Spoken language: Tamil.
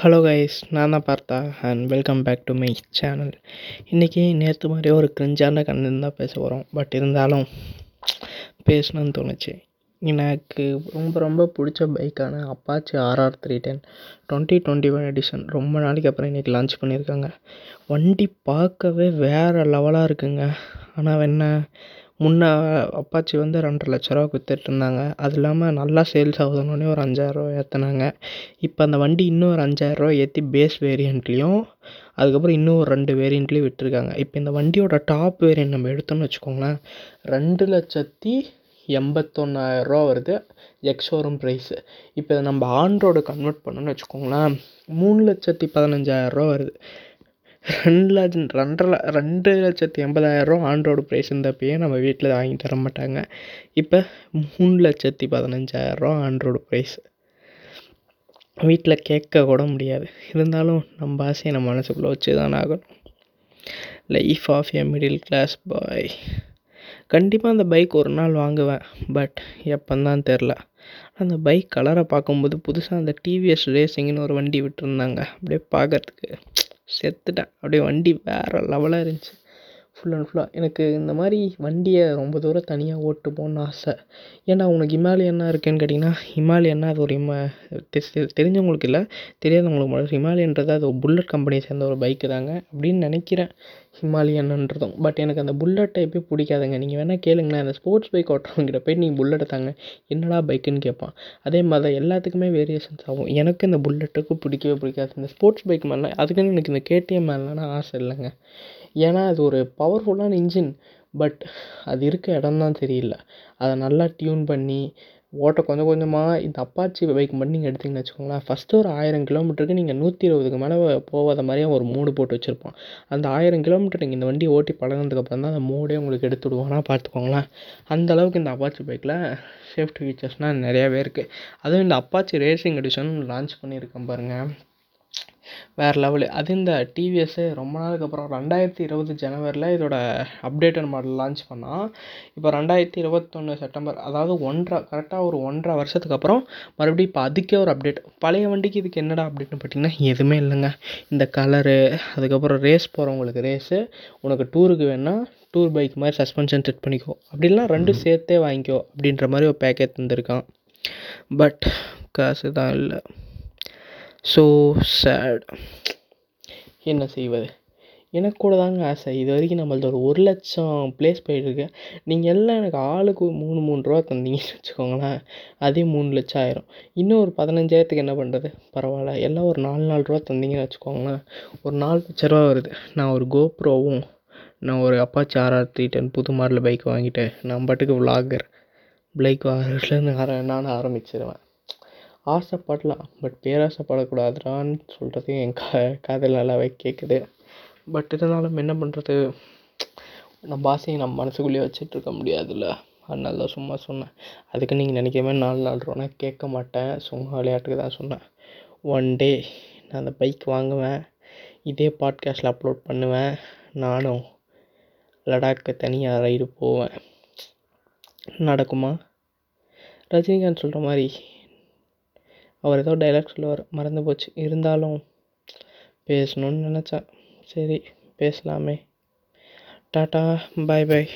ஹலோ கைஸ் நான் தான் பார்த்தா and welcome back to my channel இன்றைக்கி நேற்று மாதிரி ஒரு கிரிஞ்சான கண்ணன் தான் பேச போகிறோம் பட் இருந்தாலும் பேசணும்னு தோணுச்சு. எனக்கு ரொம்ப ரொம்ப பிடிச்ச பைக்கான Apache RR three ten twenty twenty one edition ரொம்ப நாளைக்கு அப்புறம் இன்றைக்கி லான்ச் பண்ணியிருக்காங்க. வண்டி பார்க்கவே வேறு லெவலாக இருக்குங்க. ஆனால் என்ன முன்னே அப்பாச்சி வந்து ரெண்டரை லட்ச ரூபாக்கு வித்துட்டு இருந்தாங்க அது இல்லாமல் நல்லா சேல்ஸ் ஆகுதுன்னொடனே ஒரு அஞ்சாயிரரூவா ஏற்றினாங்க இப்போ அந்த வண்டி இன்னும் ஒரு அஞ்சாயிரரூவா ஏற்றி பேஸ் வேரியண்ட்லேயும் அதுக்கப்புறம் இன்னும் ஒரு ரெண்டு வேரியண்ட்லேயும் விட்டுருக்காங்க. இப்போ இந்த வண்டியோட டாப் வேரியண்ட் நம்ம எடுத்தோம்னு வச்சுக்கோங்களேன் ரெண்டு லட்சத்தி எண்பத்தொன்னாயிரரூவா வருது எக்ஸ் ஷோரூம் ப்ரைஸு இப்போ இதை நம்ம ஆன் கன்வெர்ட் பண்ணோன்னு வச்சுக்கோங்களேன் மூணு லட்சத்தி பதினஞ்சாயிரரூவா வருது. ரெண்டு லட்சம் ரெண்டரை ரெண்டு லட்சத்தி எண்பதாயிரரூவா ஆன் ப்ரைஸ் இருந்தப்பயே நம்ம வீட்டில் வாங்கி தர மாட்டாங்க. இப்போ மூணு லட்சத்தி பதினஞ்சாயிரரூவா ஆன் ப்ரைஸ் வீட்டில் கேட்க கூட முடியாது. இருந்தாலும் நம்ம ஆசையை நம்ம மனசுக்குள்ளே வச்சு தானே ஆகணும். Life of a middle class boy கண்டிப்பாக அந்த பைக் ஒரு நாள் வாங்குவேன் பட் எப்போந்தான் தெரில. அந்த பைக் கலரை பார்க்கும்போது புதுசாக அந்த டிவிஎஸ் ரேசிங்னு ஒரு வண்டி விட்டுருந்தாங்க. அப்படியே பார்க்கறதுக்கு செத்துட்டேன் அப்படியே வண்டி வேறு லெவலாக இருந்துச்சு. ஃபுல் அண்ட் ஃபுல்லாக எனக்கு இந்த மாதிரி வண்டியை ரொம்ப தூரம் தனியாக ஓட்டு போகணுன்னு ஆசை. ஏன்னா உனக்கு ஹிமாலயன்னா இருக்கேன்னு கேட்டிங்கன்னா ஹிமாலயன்னா அது ஒரு ஹிம தெரிஞ்சவங்களுக்கு இல்லை தெரியாதவங்களுக்கு மட்டும் ஹிமாலயன்றது அது ஒரு புல்லட் கம்பெனியை சேர்ந்த ஒரு பைக்கு தாங்க அப்படின்னு நினைக்கிறேன். ஹிமாலயன்ன்றதும். பட் எனக்கு அந்த புல்லட் டைப்பே பிடிக்காதுங்க. நீங்கள் வேணால் கேளுங்களேன். அந்த ஸ்போர்ட்ஸ் பைக் ஓட்டுறவங்கிட்ட போய் நீங்கள் புல்லட்டை தாங்க. என்னடா பைக்குன்னு கேட்பான் அதே மாதிரி தான் எல்லாத்துக்குமே வேரியேஷன்ஸ் ஆகும். எனக்கு இந்த புல்லட்டுக்கும் பிடிக்கவே பிடிக்காது. இந்த ஸ்போர்ட்ஸ் பைக் மேலே அதுக்குன்னு எனக்கு இந்த கேடிஎம் மேலாம் ஆசை இல்லைங்க. ஏன்னா அது ஒரு பவர்ஃபுல்லான இன்ஜின் பட் அது இருக்க இடம் தான் சரியில்லை அதை நல்லா டியூன் பண்ணி ஓட்ட கொஞ்சம் கொஞ்சமாக இந்த அப்பாச்சி பைக் மட்டும் நீங்கள் எடுத்திங்கன்னு வச்சுக்கோங்களேன். ஃபஸ்ட்டு ஒரு ஆயிரம் கிலோமீட்டருக்கு நீங்கள் நூற்றி இருபதுக்கு மேலே போகாத மாதிரியே ஒரு மூடு போட்டு வச்சுருப்பான். அந்த ஆயிரம் கிலோமீட்டர் நீங்கள் இந்த வண்டி ஓட்டி பழகினதுக்கப்புறம் தான் அந்த மூடே உங்களுக்கு எடுத்து விடுவானா பார்த்துக்கோங்களேன். அந்த அளவுக்கு இந்த அப்பாச்சி பைக்கில் சேஃப்டி ஃபீச்சர்ஸ்னால் நிறையாவே இருக்குது அதுவும் இந்த அப்பாச்சி ரேசிங் எடிஷன் லான்ச் பண்ணியிருக்கேன் பாருங்கள் வேறு லெவலு அது இந்த டிவிஎஸ்ஸு ரொம்ப நாளுக்கு அப்புறம் ரெண்டாயிரத்தி இருபது ஜனவரியில் இதோட அப்டேட்டட் மாடல் லான்ச் பண்ணால் இப்போ ரெண்டாயிரத்தி இருபத்தொன்று செப்டம்பர் அதாவது ஒன்றரை கரெக்டாக ஒரு ஒன்றரை வருஷத்துக்கு அப்புறம் மறுபடியும் இப்போ அதுக்கே ஒரு அப்டேட் பழைய வண்டிக்கு இதுக்கு என்னடா அப்டேட்னு பார்த்தீங்கன்னா எதுவுமே இல்லைங்க. இந்த கலரு அதுக்கப்புறம் ரேஸ் போகிறவங்களுக்கு ரேஸு உனக்கு டூருக்கு வேணால் டூர் பைக் மாதிரி சஸ்பென்ஷன் செட் பண்ணிக்கோ. அப்படிலாம் ரெண்டும் சேர்த்தே வாங்கிக்கோ அப்படின்ற மாதிரி ஒரு பேக்கேஜ் தந்திருக்கான். பட் காசு தான் இல்லை. ஸோ சேட் என்ன செய்வது? எனக்கு கூட தாங்க ஆசை. இது வரைக்கும் நம்மள்ட்ட ஒரு ஒரு லட்சம் ப்ளேஸ் போயிட்டுருக்கு. நீங்கள் எல்லாம் எனக்கு ஆளுக்கு மூணு மூணு ரூபா தந்தீங்கன்னு வச்சுக்கோங்களேன். அதே மூணு லட்சம் ஆயிரும். இன்னும் ஒரு பதினஞ்சாயிரத்துக்கு என்ன பண்ணுறது பரவாயில்ல. எல்லாம் ஒரு நாலு நாலு ரூபா தந்தீங்கன்னு வச்சுக்கோங்களேன். ஒரு நாலு லட்ச ரூபா வருது. நான் ஒரு கோப்ரோவும் நான் ஒரு அப்பாச்சி ஆர்ஆர் த்ரீ டென் புது மாடல் பைக் வாங்கிட்டு நான் பாட்டுக்கு விளாகர் பைக் வாங்குறதுலேருந்து ஆர நான் ஆரம்பிச்சிருவேன். ஆசைப்படலாம் பட் பேராசைப்படக்கூடாதுடான்னு சொல்கிறது என் கா காதில் நல்லாவே கேட்குது பட் இருந்தாலும் என்ன பண்ணுறது நம்ம ஆசையை நம்ம மனசுக்குள்ளேயே வச்சுட்ருக்க முடியாதுல்ல. அதனால தான் சும்மா சொன்னேன். அதுக்கு நீங்கள் நினைக்கிற மாதிரி நாலு நாள் ரூபானா கேட்க மாட்டேன். சும்மா விளையாட்டுக்கு தான் சொன்னேன். ஒன் டே நான் அந்த பைக் வாங்குவேன். இதே பாட்காஸ்ட்டில் அப்லோட் பண்ணுவேன். நானும் லடாக்கு தனியாக ரைடு போவேன். நடக்குமா? ரஜினிகாந்த் சொல்கிற மாதிரி அவர் ஏதோ டைலாக் சொல்லுவார். மறந்து போச்சு. இருந்தாலும் பேசணுன்னு நினச்சேன் சரி பேசலாமே. டாட்டா பாய் பாய்